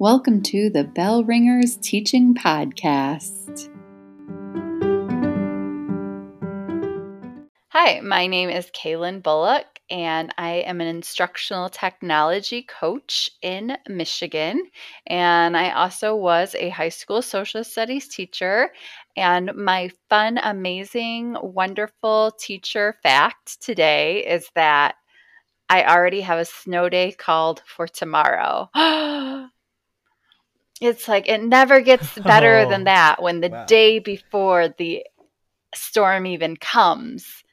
Welcome to the Bell Ringers Teaching Podcast. Hi, my name is Kaylin Bullock, and I am an instructional technology coach in Michigan. And I also was a high school social studies teacher. And my fun, amazing, wonderful teacher fact today is that I already have a snow day called for tomorrow. it's like it never gets better than Oh, that when the wow. day before the storm even comes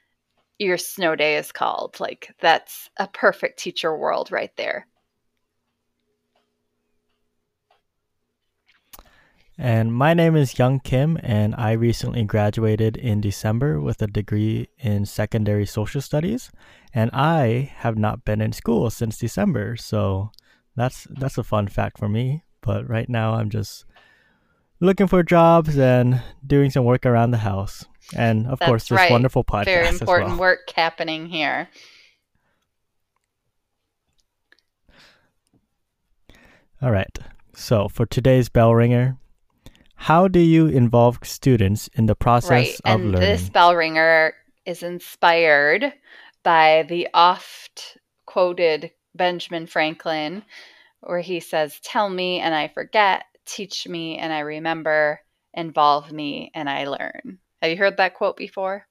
your snow day is called like that's a perfect teacher world right there And my name is Young Kim, and I recently graduated in December with a degree in secondary social studies. And I have not been in school since December, so that's that's a fun fact for me. But right now, I'm just looking for jobs and doing some work around the house, and of course, this right. wonderful podcast very important well. work happening here All right. So for today's bell ringer, how do you involve students in the process right of and learning? this bell ringer is inspired by the oft quoted benjamin franklin where he says tell me and i forget teach me and i remember involve me and i learn have you heard that quote before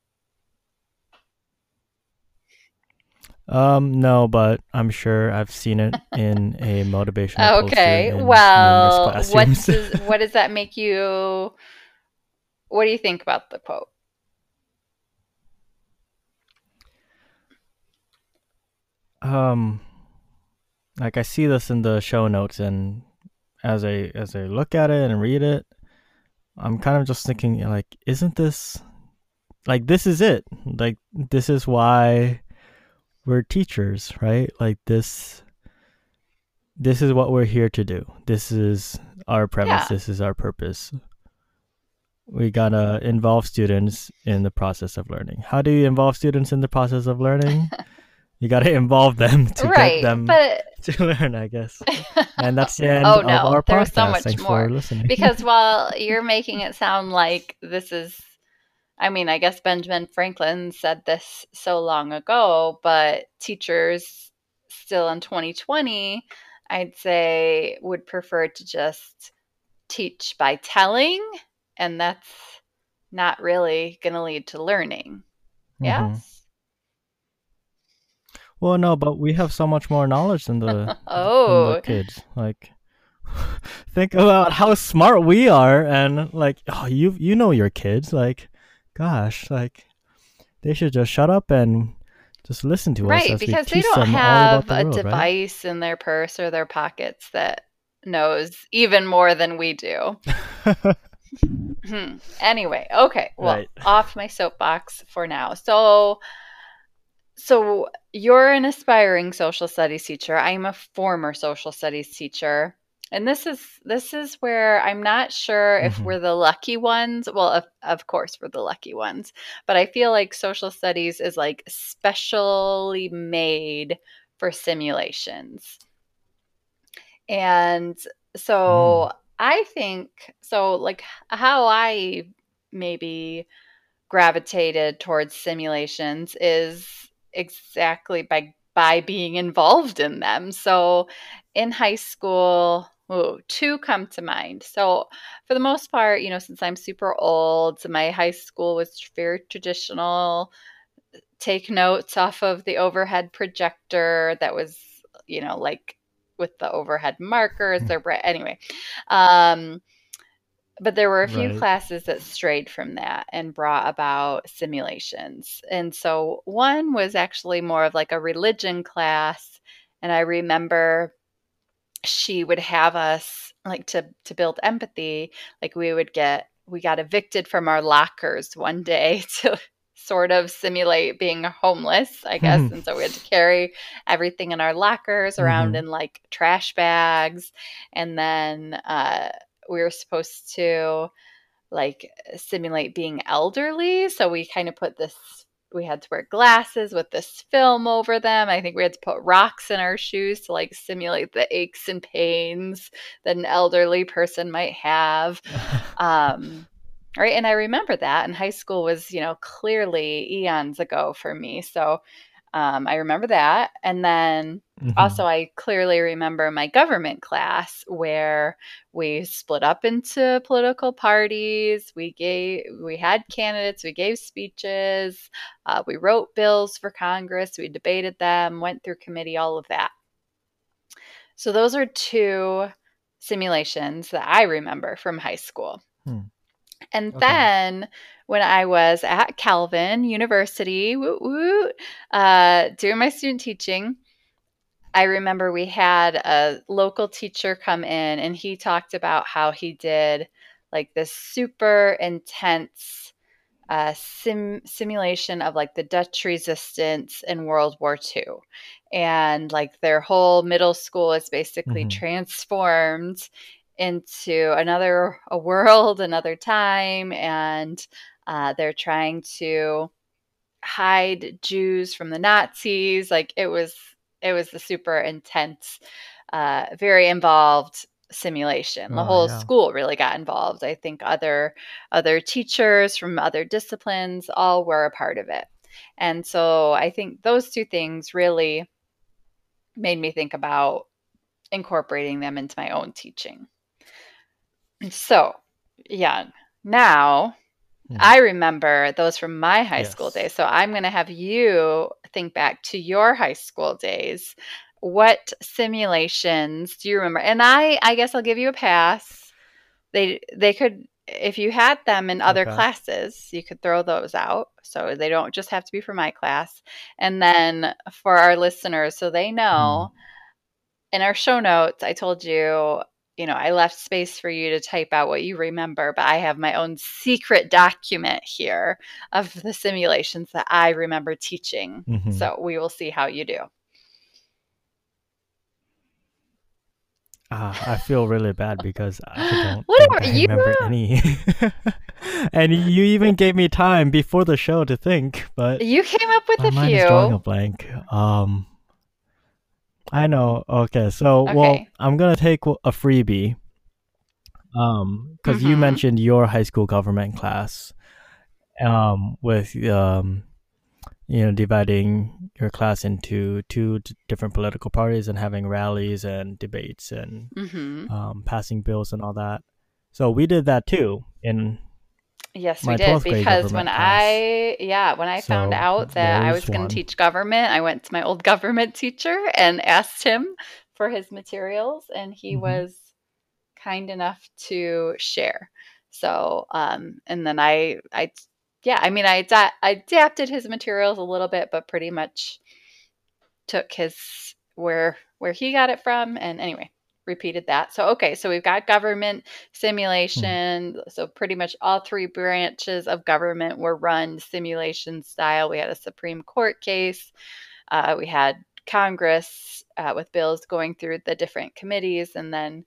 Um, no, but I'm sure I've seen it in a motivational Okay. in Well, what does what does that make you? What do you think about the quote? um, like I see this in the show notes, and as I as I look at it and read it, I'm kind of just thinking like, isn't this like this is it? Like this is why we're teachers, right? Like this. This is what we're here to do. This is our premise. Yeah. This is our purpose. we gotta involve students in the process of learning. How do you involve students in the process of learning? you gotta involve them to right, get them but to learn, I guess. And that's the end Oh, of no, our there's podcast. so much Thanks more. for listening. because while you're making it sound like this is, I mean, I guess Benjamin Franklin said this so long ago, but teachers still in 2020, I'd say would prefer to just teach by telling, and that's not really going to lead to learning. Mhm. Yes. Well, no, but we have so much more knowledge than the, than the Oh, kids. Like, think about how smart we are, and like, oh, you you know your kids. Like, gosh, like they should just shut up and just listen to us right, as we because they don't have the a world, right? device in their purse or their pockets that knows even more than we do. Hmm. Anyway, okay. Well, Right. off my soapbox for now. So, so you're an aspiring social studies teacher. I'm a former social studies teacher, and this is this is where I'm not sure if Mhm. we're the lucky ones. Well, of, of course we're the lucky ones, but I feel like social studies is like specially made for simulations, and so I think so. Like how I maybe gravitated towards simulations is exactly by by being involved in them. So in high school, ooh, two come to mind. So for the most part, you know, since I'm super old, my high school was very traditional. Take notes off of the overhead projector that was, you know, like with the overhead markers. Hmm. They're. Anyway, um, but there were a few Right. classes that strayed from that and brought about simulations. And so one was actually more of like a religion class. And I remember she would have us like to to build empathy, like we would get we got evicted from our lockers one day to sort of simulate being homeless, I guess. Mhm. and so we had to carry everything in our lockers around Mhm. in like trash bags. And then uh, we were supposed to like simulate being elderly. So we kind of put this we had to wear glasses with this film over them. I think we had to put rocks in our shoes to like simulate the aches and pains that an elderly person might have. Um, right. And I remember that. And high school was, you know, clearly eons ago for me. So um, I remember that. And then mm-hmm. also, I clearly remember my government class where we split up into political parties. We gave, we had candidates, we gave speeches, uh, we wrote bills for Congress, we debated them, went through committee, all of that. So, those are two simulations that I remember from high school. Hmm. And okay. then when I was at Calvin University, woo, woo, uh, doing my student teaching, I remember we had a local teacher come in and he talked about how he did like this super intense uh, sim simulation of like the Dutch resistance in World War II. And like their whole middle school is basically mm-hmm. transformed into another a world, another time, and uh, they're trying to hide Jews from the Nazis. Like it was, it was the super intense, uh, very involved simulation. The oh, whole yeah. school really got involved. I think other other teachers from other disciplines all were a part of it. And so I think those two things really made me think about incorporating them into my own teaching. So, yeah, now mm. I remember those from my high yes. school days. So I'm going to have you think back to your high school days. What simulations do you remember? And I, I guess I'll give you a pass. They, they could, if you had them in other okay. classes, you could throw those out. So they don't just have to be for my class. And then for our listeners, so they know. Mm. In our show notes, I told you you know, I left space for you to type out what you remember, but I have my own secret document here of the simulations that I remember teaching. Mm-hmm. So we will see how you do. Uh, I feel really bad because I don't Whatever, I you remember any. and you even gave me time before the show to think, but you came up with a few. Is drawing a blank. Um, I know. Okay, so okay. well, I'm gonna take a freebie. Um, because mm-hmm. you mentioned your high school government class, um, with um, you know, dividing your class into two different political parties and having rallies and debates and mm-hmm. um, passing bills and all that. So we did that too in Yes, we did because when class. I yeah, when I so found out that I was going to teach government, I went to my old government teacher and asked him for his materials and he mm-hmm. was kind enough to share. So, um and then I I yeah, I mean I I adapted his materials a little bit but pretty much took his where where he got it from and anyway, repeated that. So, okay, so we've got government hmm. simulation. Mm. So, pretty much all three branches of government were run simulation style. We had a Supreme Court case, uh, we had Congress uh, with bills going through the different committees and then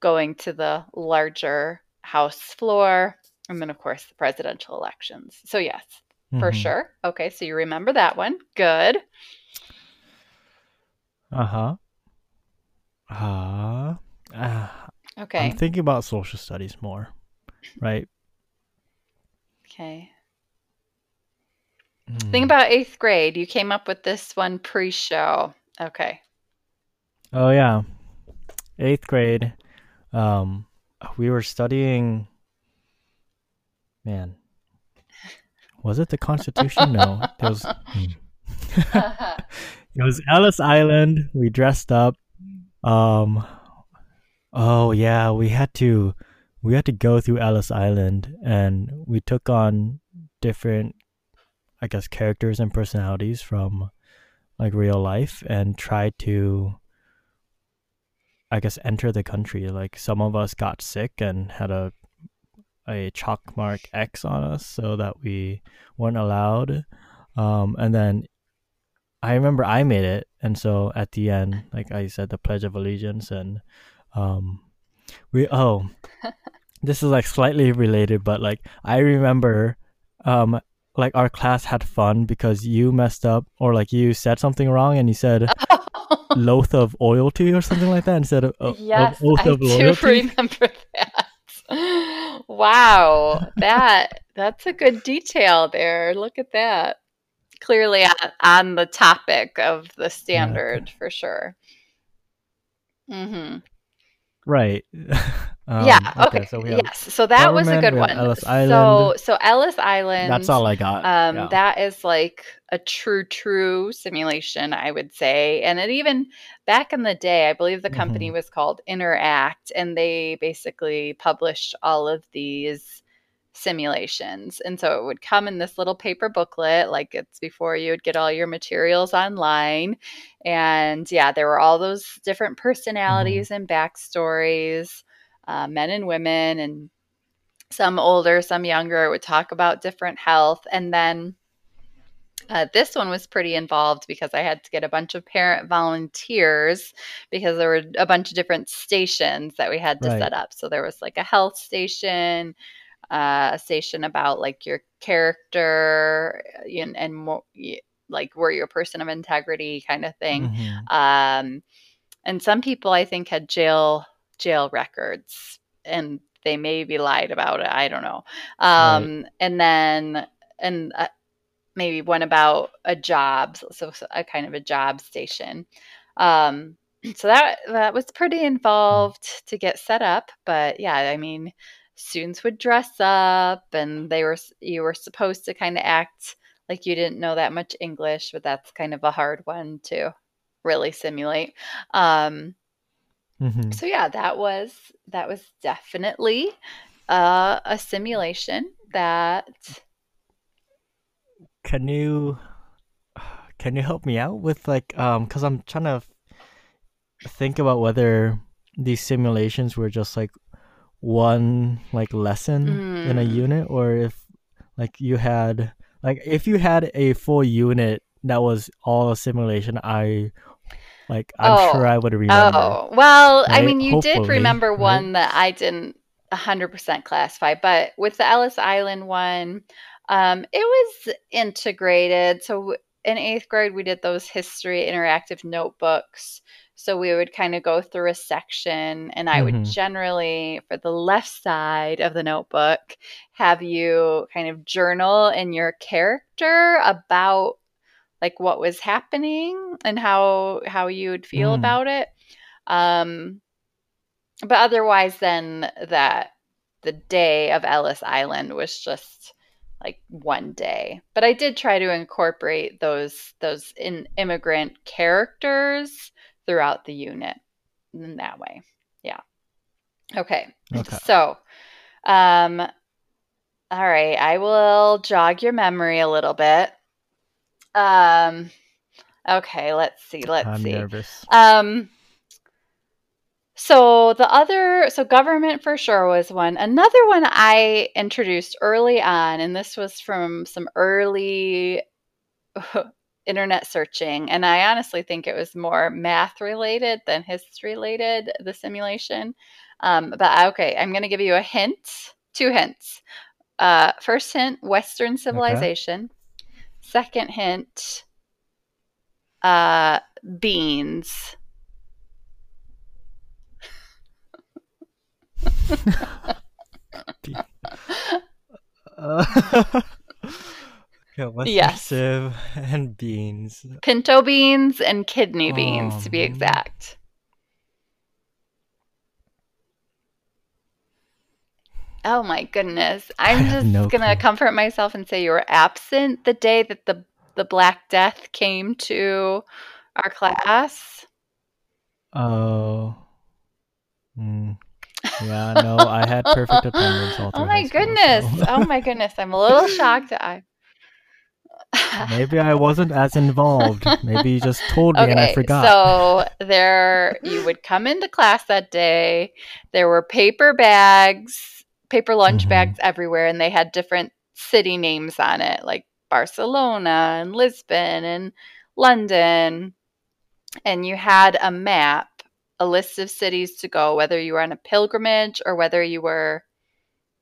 going to the larger House floor. And then, of course, the presidential elections. So, yes, mm-hmm. for sure. Okay, so you remember that one. Good. Uh huh. Uh, uh, okay. I'm thinking about social studies more, right? Okay. Mm. Think about eighth grade. You came up with this one pre show. Okay. Oh, yeah. Eighth grade. Um, we were studying. Man. Was it the Constitution? no. It was. Hmm. it was Ellis Island. We dressed up um, oh yeah, we had to we had to go through Ellis Island, and we took on different, I guess, characters and personalities from like real life, and tried to, I guess, enter the country. Like some of us got sick and had a a chalk mark X on us so that we weren't allowed. Um, and then I remember I made it, and so at the end, like I said, the Pledge of Allegiance, and um, we oh, this is like slightly related, but like I remember, um, like our class had fun because you messed up or like you said something wrong and you said loath of oilty or something like that instead of, of yes, of oath I of do loyalty. remember that. wow, that that's a good detail there. Look at that. Clearly on, on the topic of the standard for sure. hmm Right. Um, yeah. Okay. So we have yes. So that was a good one. Ellis So so Ellis Island. that's all I got. Um, yeah. That is like a true, true simulation, I would say. And it even back in the day, I believe the company Mm-hmm. was called Interact, and they basically published all of these simulations. And so it would come in this little paper booklet, like it's before you would get all your materials online. And yeah, there were all those different personalities and backstories, uh, men and women, and some older, some younger, would talk about different health. And then uh, this one was pretty involved because I had to get a bunch of parent volunteers because there were a bunch of different stations that we had to Right. set up. So there was like a health station, uh, a station about like your character uh, and, and more, like were you a person of integrity kind of thing. Mhm. Um, and some people I think had jail jail records, and they maybe lied about it. I don't know. Um, And then and uh, maybe one about a job, so, so so a kind of a job station. Um, so that that was pretty involved to get set up, but yeah, I mean, students would dress up, and they were you were supposed to kind of act like you didn't know that much English, but that's kind of a hard one to really simulate. Um, Mhm. so yeah, that was that was definitely uh, a simulation that Can you can you help me out with like um cuz I'm trying to think about whether these simulations were just like one like lesson in a Mm. unit or if like you had like if you had a full unit that was all a simulation I like I'm sure Oh, I would remember. Oh, well, I mean, you did remember right? one that I didn't 100% classify, but with the Ellis Island one, um, it was integrated. So in eighth grade, we did those history interactive notebooks. So we would kind of go through a section, and I would Mhm. generally, for the left side of the notebook, have you kind of journal in your character about like what was happening and how how you would feel Mm. about it. Um, but otherwise, then that the day of Ellis Island was just like one day. But I did try to incorporate those those in immigrant characters throughout the unit in that way. Yeah. Okay. Okay. So, um, all right, I will jog your memory a little bit. Um, okay, let's see. Let's I'm see. nervous. Um, so the other, so government for sure was one. Another one I introduced early on, and this was from some early internet searching, and I honestly think it was more math related than history related, the simulation. Um, but okay, I'm going to give you a hint, two hints. Uh, first hint, Western civilization. Second hint, uh, beans. Uh, yeah, Western Yes. And beans. Pinto beans and kidney beans, to be exact. Oh my goodness. I'm just no going to clue. comfort myself and say you were absent the day that the the Black Death came to our class. Oh. Mm. Yeah, no, I had perfect attendance all oh my school, goodness. so- oh my goodness. I'm a little shocked. I Maybe I wasn't as involved. Maybe you just told me and I forgot. So there, you would come into class that day. There were paper bags, paper lunch Mhm. bags everywhere, and they had different city names on it, like Barcelona and Lisbon and London. And you had a map, a list of cities to go, whether you were on a pilgrimage or whether you were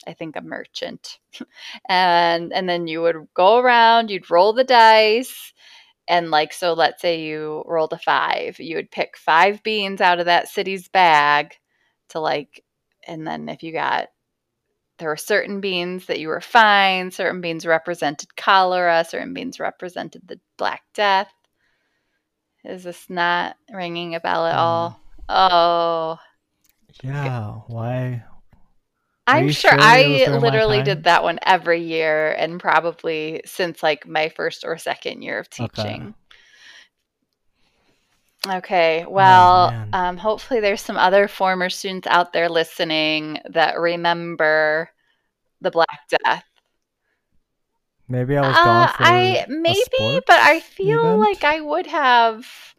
I think a merchant. and and then you would go around, you'd roll the dice and like so let's say you rolled a 5, you would pick 5 beans out of that city's bag to like and then if you got there were certain beans that you were fine, certain beans represented cholera, certain beans represented the Black Death. Is this not ringing a bell at all? Mm-hmm. Oh. Yeah, why? I'm sure, sure I literally did that one every year and probably since like my first or second year of teaching. Okay, okay well, Oh, um, hopefully there's some other former students out there listening that remember the Black Death. Maybe I was Uh, gone for I maybe, but I feel event? like I would have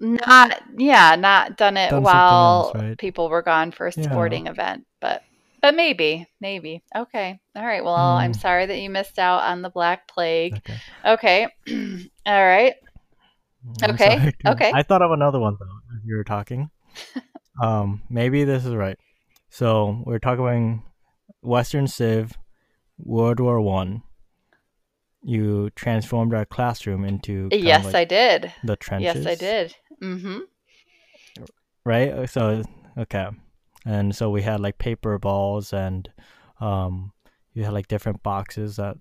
not, yeah, not done it Done while else, right? people were gone for a Yeah. sporting event. But, but maybe, maybe. Okay, all right. Well, I'm Hmm. sorry that you missed out on the Black Plague. Okay. Okay, all right. I'm Okay, sorry, okay. I thought of another one though as you were talking. um, maybe this is right. So we're talking about Western Civ, World War One. You transformed our classroom into Yes, like I did. the trenches. Yes, I did. Mm-hmm. Right. Uh, So okay, and so we had like paper balls, and um, you had like different boxes that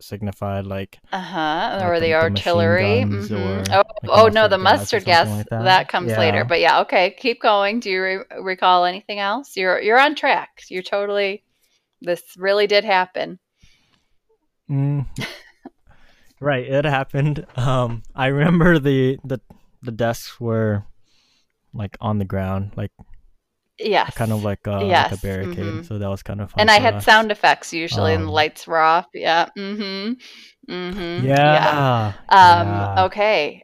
signified like Uh huh. Like or the- the, artillery. mhm. or, Oh, like, oh no, the mustard gas or gas something like that. that. comes Yeah. later. But yeah, okay, keep going. Do you re- recall anything else? You're you're on track. You're totally. This really did happen. Mm. right, it happened. Um, I remember the the the desks were like on the ground, like Yes. kind of like, uh, like a barricade. mhm. So that was kind of fun. and I had us. sound effects usually, and the Um, lights were off. Yeah. Mm-hmm. Mm-hmm. Yeah. Um, yeah. Okay.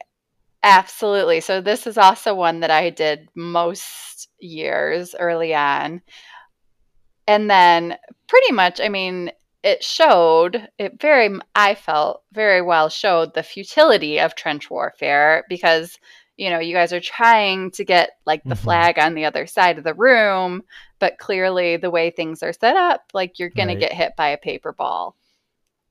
Absolutely. So this is also one that I did most years early on. And then pretty much, I mean, it showed, it very, I felt very well showed the futility of trench warfare because, you know, you guys are trying to get like the Mhm. flag on the other side of the room, but clearly the way things are set up, like you're going Right. to get hit by a paper ball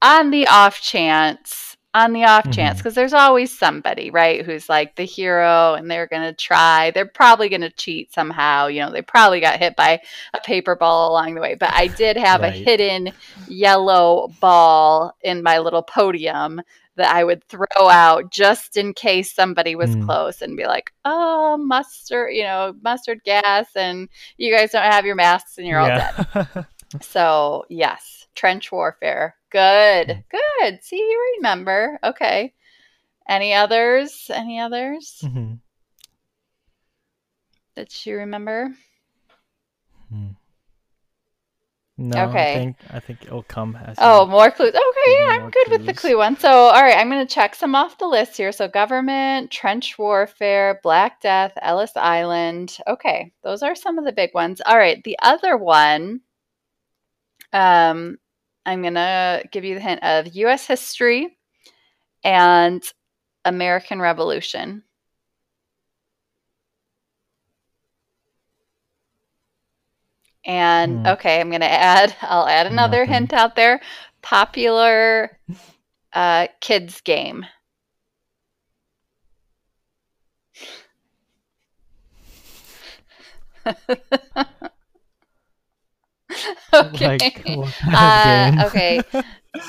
on the off chance on the off chance Mhm. because there's always somebody right who's like the hero and they're going to try they're probably going to cheat somehow you know they probably got hit by a paper ball along the way but i did have a hidden yellow ball in my little podium that i would throw out just in case somebody was Mm. close and be like oh mustard you know mustard gas and you guys don't have your masks and you're all dead so, yes, trench warfare. Good. Good. See, you remember. Okay. Any others? Any others Mhm. that you remember? Hmm. No, Okay. I think I think it'll come as Oh, more clues. Okay, yeah, I'm good with the clue one. So, all right, I'm going to check some off the list here. So, government, trench warfare, Black Death, Ellis Island. Okay, those are some of the big ones. All right, the other one, um, I'm going to give you the hint of U.S. history and American Revolution. And Hmm. okay, I'm going to add, I'll add another Nothing. hint out there. Popular uh, kids game. okay. Like, Uh, okay.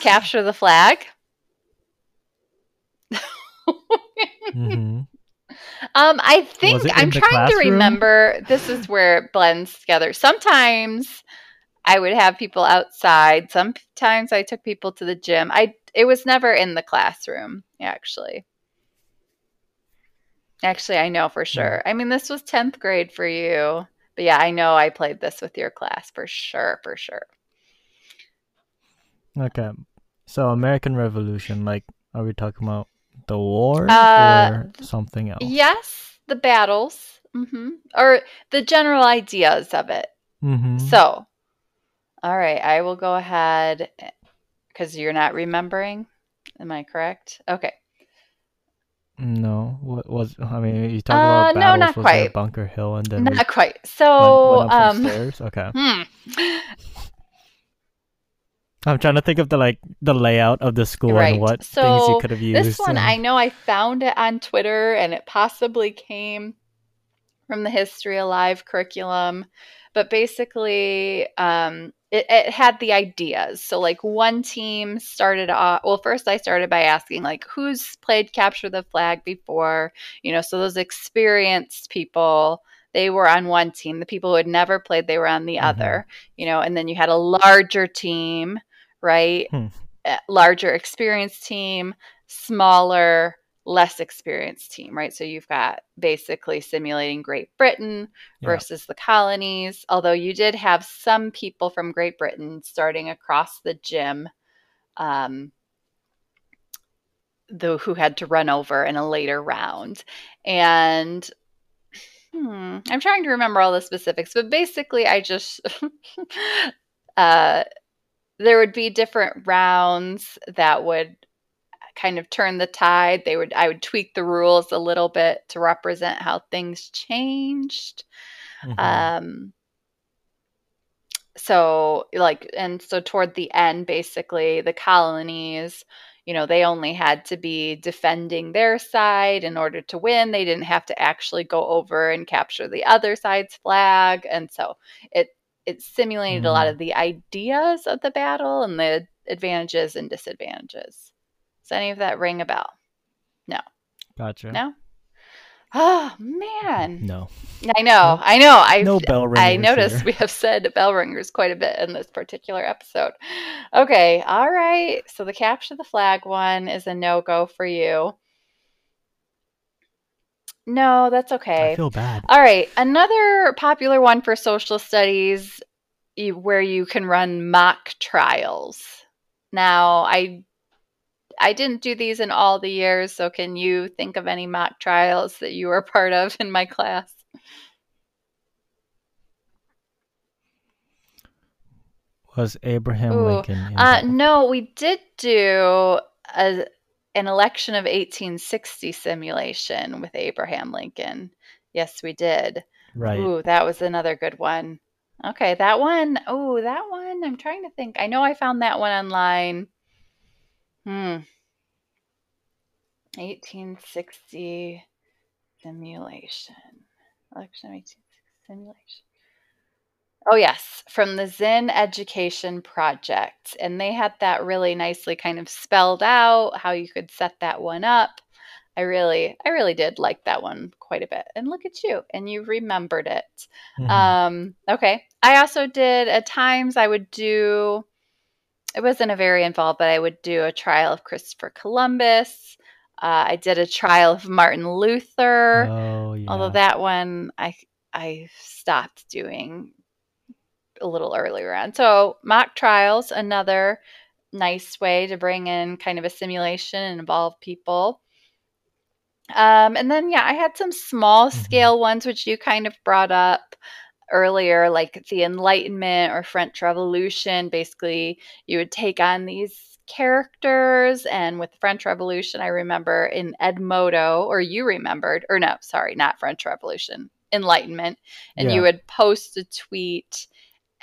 Capture the flag. Mhm. Um, I think I'm trying to remember. This is where it blends together. Sometimes I would have people outside. Sometimes I took people to the gym. I it was never in the classroom, actually. Actually, I know for sure. I mean, this was 10th grade for you. But yeah, I know I played this with your class for sure, for sure. Okay. So American Revolution, like are we talking about the war Uh, or something else? Yes, the battles, hmm or the general ideas of it. Mm-hmm. So, all right, I will go ahead because you're not remembering. Am I correct? Okay. No, what was? I mean, you talk Uh, about no, not was quite. Bunker Hill, and then Not quite. So, went up um. Okay, hmm. I'm trying to think of the like the layout of the school Right. and what things So, you could have used. This one, and- I know I found it on Twitter and it possibly came from the History Alive curriculum. But basically, um, it, it had the ideas. So, like, one team started off. Well, first, I started by asking, like, who's played Capture the Flag before? You know, so those experienced people, they were on one team. The people who had never played, they were on the Mhm. other. You know, and then you had a larger team, right? Hmm. Larger experienced team, smaller, less experienced team, right? So you've got basically simulating Great Britain Yeah. versus the colonies. Although you did have some people from Great Britain starting across the gym, um, though who had to run over in a later round. And hmm, I'm trying to remember all the specifics, but basically, I just uh, there would be different rounds that would kind of turn the tide. They would I would tweak the rules a little bit to represent how things changed. Mhm. Um, so like, and so toward the end, basically, the colonies, you know, they only had to be defending their side in order to win. They didn't have to actually go over and capture the other side's flag, and so it it simulated a lot Mm. of the ideas of the battle and the advantages and disadvantages. Does any of that ring a bell? No. Gotcha. No. Oh man. No, I know, I know. I no bell ringers. I noticed we have said bell ringers quite a bit in this particular episode. Okay, all right. So the capture the flag one is a no go for you. No, that's okay. I feel bad. All right, another popular one for social studies where you can run mock trials. Now, I I didn't do these in all the years, so can you think of any mock trials that you were part of in my class? Was Abraham Ooh, Lincoln? Uh, no, we did do a, an election of 1860 simulation with Abraham Lincoln. Yes, we did. right. Ooh, that was another good one. Okay, that one. Oh, that one. I'm trying to think. I know I found that one online. Hmm. 1860 simulation. Election 1860 simulation. Oh, yes, from the Zinn Education Project. And they had that really nicely kind of spelled out how you could set that one up. I really, I really did like that one quite a bit. And look at you, and you remembered it. Mhm. Um, okay. I also did at times I would do it wasn't a very involved, but I would do a trial of Christopher Columbus. Uh, I did a trial of Martin Luther. oh yeah. Although that one I I stopped doing a little earlier on. So mock trials, another nice way to bring in kind of a simulation and involve people. Um, and then yeah, I had some small Mhm. scale ones which you kind of brought up earlier, like the Enlightenment or French Revolution. Basically, you would take on these characters, and with the French Revolution, I remember in Edmodo, or you remembered, or no, sorry, not French Revolution, Enlightenment, and Yeah. you would post a tweet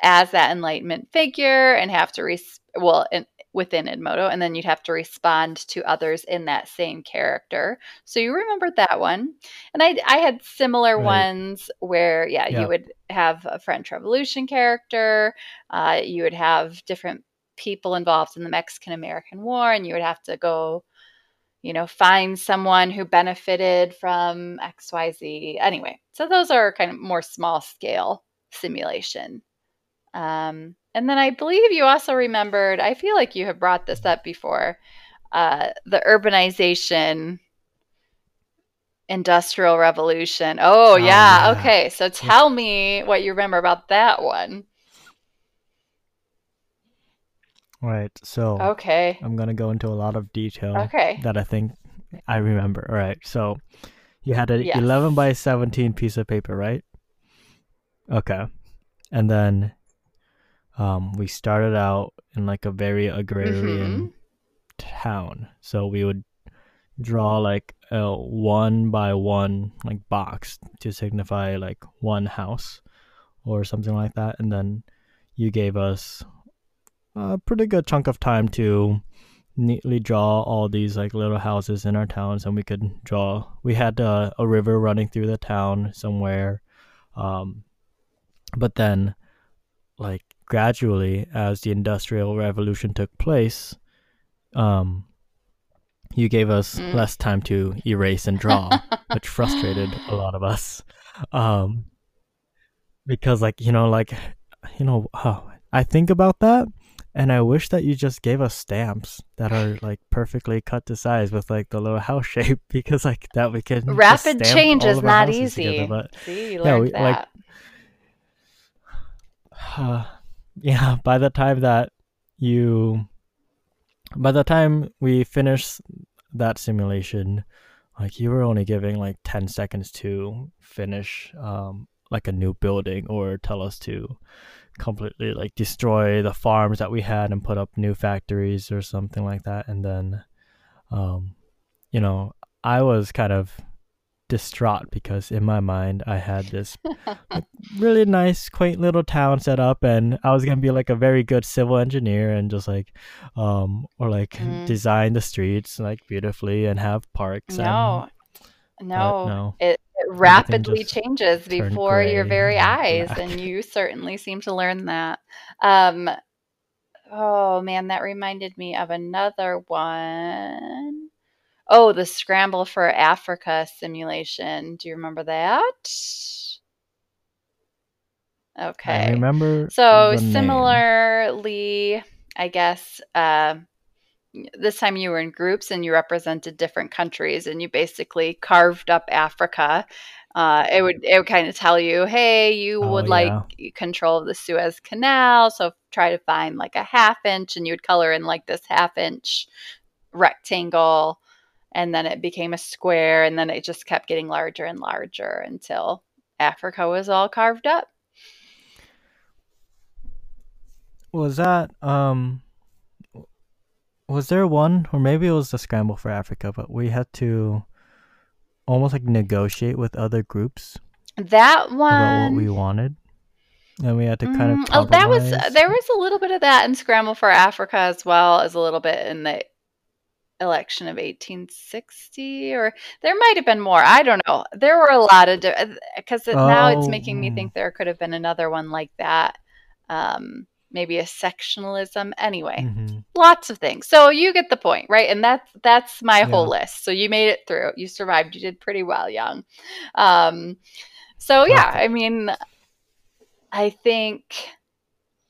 as that Enlightenment figure and have to res- well, in, within Edmodo, and then you'd have to respond to others in that same character. So you remembered that one, and I I had similar Right. ones where yeah, Yeah. you would have a French Revolution character, uh, you would have different people involved in the Mexican American War, and you would have to go. You know, find someone who benefited from XYZ. Anyway, so those are kind of more small scale simulation. Um, and then I believe you also remembered, I feel like you have brought this up before, uh, the urbanization industrial revolution. Oh, Oh, yeah. yeah. Okay. So tell me what you remember about that one. Right. So Okay. I'm gonna go into a lot of detail Okay. that I think I remember. All right. So you had a Yes. 11 by 17 piece of paper, right? Okay. And then um, we started out in like a very agrarian Mhm. town. So we would draw like a one by one like box to signify like one house or something like that, and then you gave us a pretty good chunk of time to neatly draw all these like little houses in our towns and we could draw we had uh, a river running through the town somewhere um, but then like gradually as the industrial revolution took place um, you gave us mm. less time to erase and draw which frustrated a lot of us um, because like you know like you know oh, i think about that and I wish that you just gave us stamps that are like perfectly cut to size with like the little house shape because like that we can rapid change is not easy. Together, but See, you yeah, we, that. like uh, yeah, by the time that you by the time we finish that simulation, like you were only giving like 10 seconds to finish um like a new building or tell us to completely like destroy the farms that we had and put up new factories or something like that and then um you know i was kind of distraught because in my mind i had this like, really nice quaint little town set up and i was going to be like a very good civil engineer and just like um or like mm. design the streets like beautifully and have parks no and, no, no. It, rapidly changes before your very eyes and you certainly seem to learn that. Um oh man that reminded me of another one. Oh the scramble for africa simulation. Do you remember that? Okay. I remember so similarly i guess uh this time you were in groups and you represented different countries and you basically carved up Africa. Uh, it would it would kind of tell you, hey, you oh, would yeah. like control of the Suez Canal, so try to find like a half inch, and you would color in like this half inch rectangle, and then it became a square, and then it just kept getting larger and larger until Africa was all carved up. Was that um was there one, or maybe it was the scramble for Africa, but we had to almost like negotiate with other groups. That one about what we wanted, and we had to kind mm, of. Oh, that was there was a little bit of that in Scramble for Africa as well as a little bit in the election of 1860 or there might have been more i don't know there were a lot of because oh, now it's making me think there could have been another one like that um, maybe a sectionalism. Anyway mm-hmm. lots of things. So you get the point right? And that's that's my yeah. whole list. So you made it through. You survived. You did pretty well young. Um so yeah i mean i think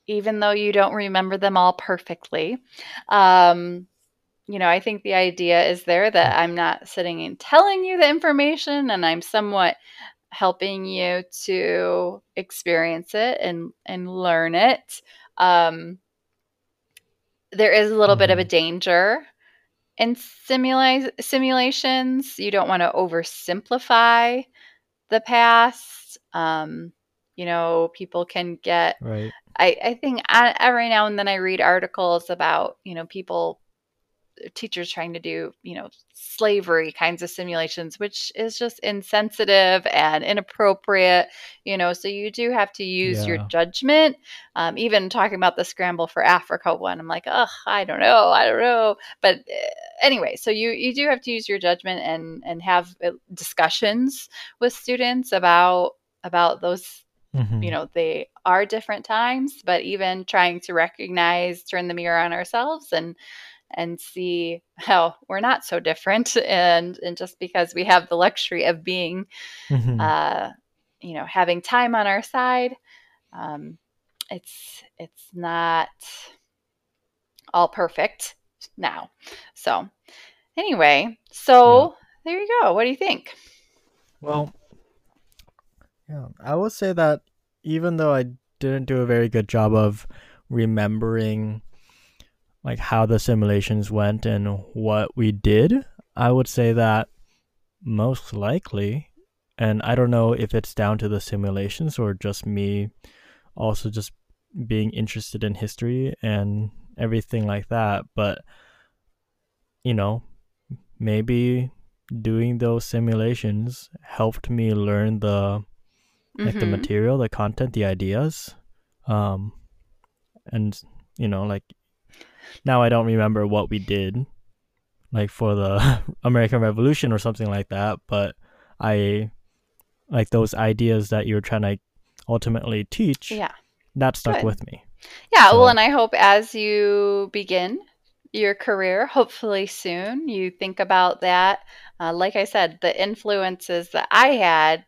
even though you don't remember them all perfectly um you know i think the idea is there that i'm not sitting and telling you the information and i'm somewhat helping you to experience it and and learn it um, there is a little mm-hmm. bit of a mm-hmm. danger in simula- simulations. You don't want to oversimplify the past. Um, you know, people can get. Right. I, I think I, every now and then I read articles about, you know, people teachers trying to do, you know, slavery kinds of simulations, which is just insensitive and inappropriate, you know. So you do have to use yeah. your judgment. Um, even talking about the scramble for Africa one, I'm like, oh, I don't know, I don't know. But uh, anyway, so you you do have to use your judgment and and have uh, discussions with students about about those Mm-hmm. you know they are different times but even trying to recognize turn the mirror on ourselves and and see how we're not so different and and just because we have the luxury of being mm-hmm. uh you know having time on our side um it's it's not all perfect now so anyway so yeah. there you go what do you think well yeah i would say that even though i didn't do a very good job of remembering like how the simulations went and what we did, I would say that most likely, and I don't know if it's down to the simulations or just me also just being interested in history and everything like that, but you know, maybe doing those simulations helped me learn the like the Mhm. material, the content, the ideas. Um and you know, like now I don't remember what we did like for the American Revolution or something like that, but I like those ideas that you're trying to ultimately teach. Yeah. That stuck Good. with me. Yeah, well, and I hope as you begin your career, hopefully soon, you think about that. Uh, like I said, the influences that I had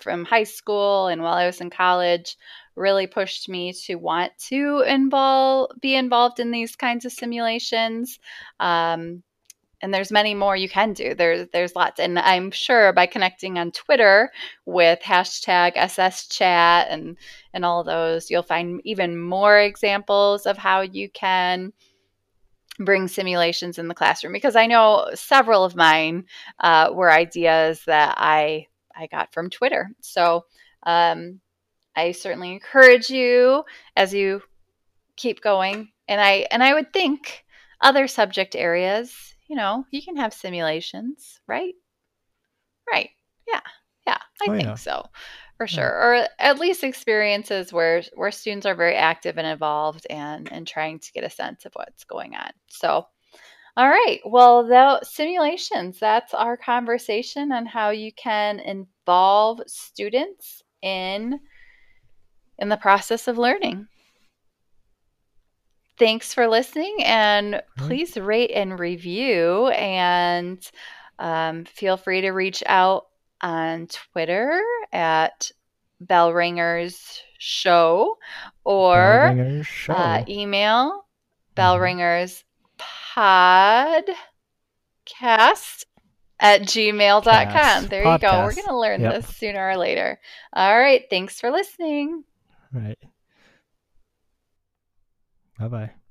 from high school and while I was in college really pushed me to want to involve, be involved in these kinds of simulations. Um, and there's many more you can do. There's there's lots, and I'm sure by connecting on Twitter with hashtag SSChat and and all those, you'll find even more examples of how you can bring simulations in the classroom. Because I know several of mine uh, were ideas that I I got from Twitter. So um, I certainly encourage you as you keep going. And I and I would think other subject areas, you know, you can have simulations, right? Right. Yeah. Yeah. I Oh, think yeah. so. For sure. Or at least experiences where where students are very active and involved and and trying to get a sense of what's going on. So all right. Well, the simulations, that's our conversation on how you can involve students in in the process of learning. Thanks for listening and please rate and review and um, feel free to reach out on Twitter at Bell Ringers Show or Bellringers show. uh, email Mhm. bellringers podcast at gmail.com. Cast. There you go. We're going to learn Yep. this sooner or later. All right. Thanks for listening. Right. Bye bye.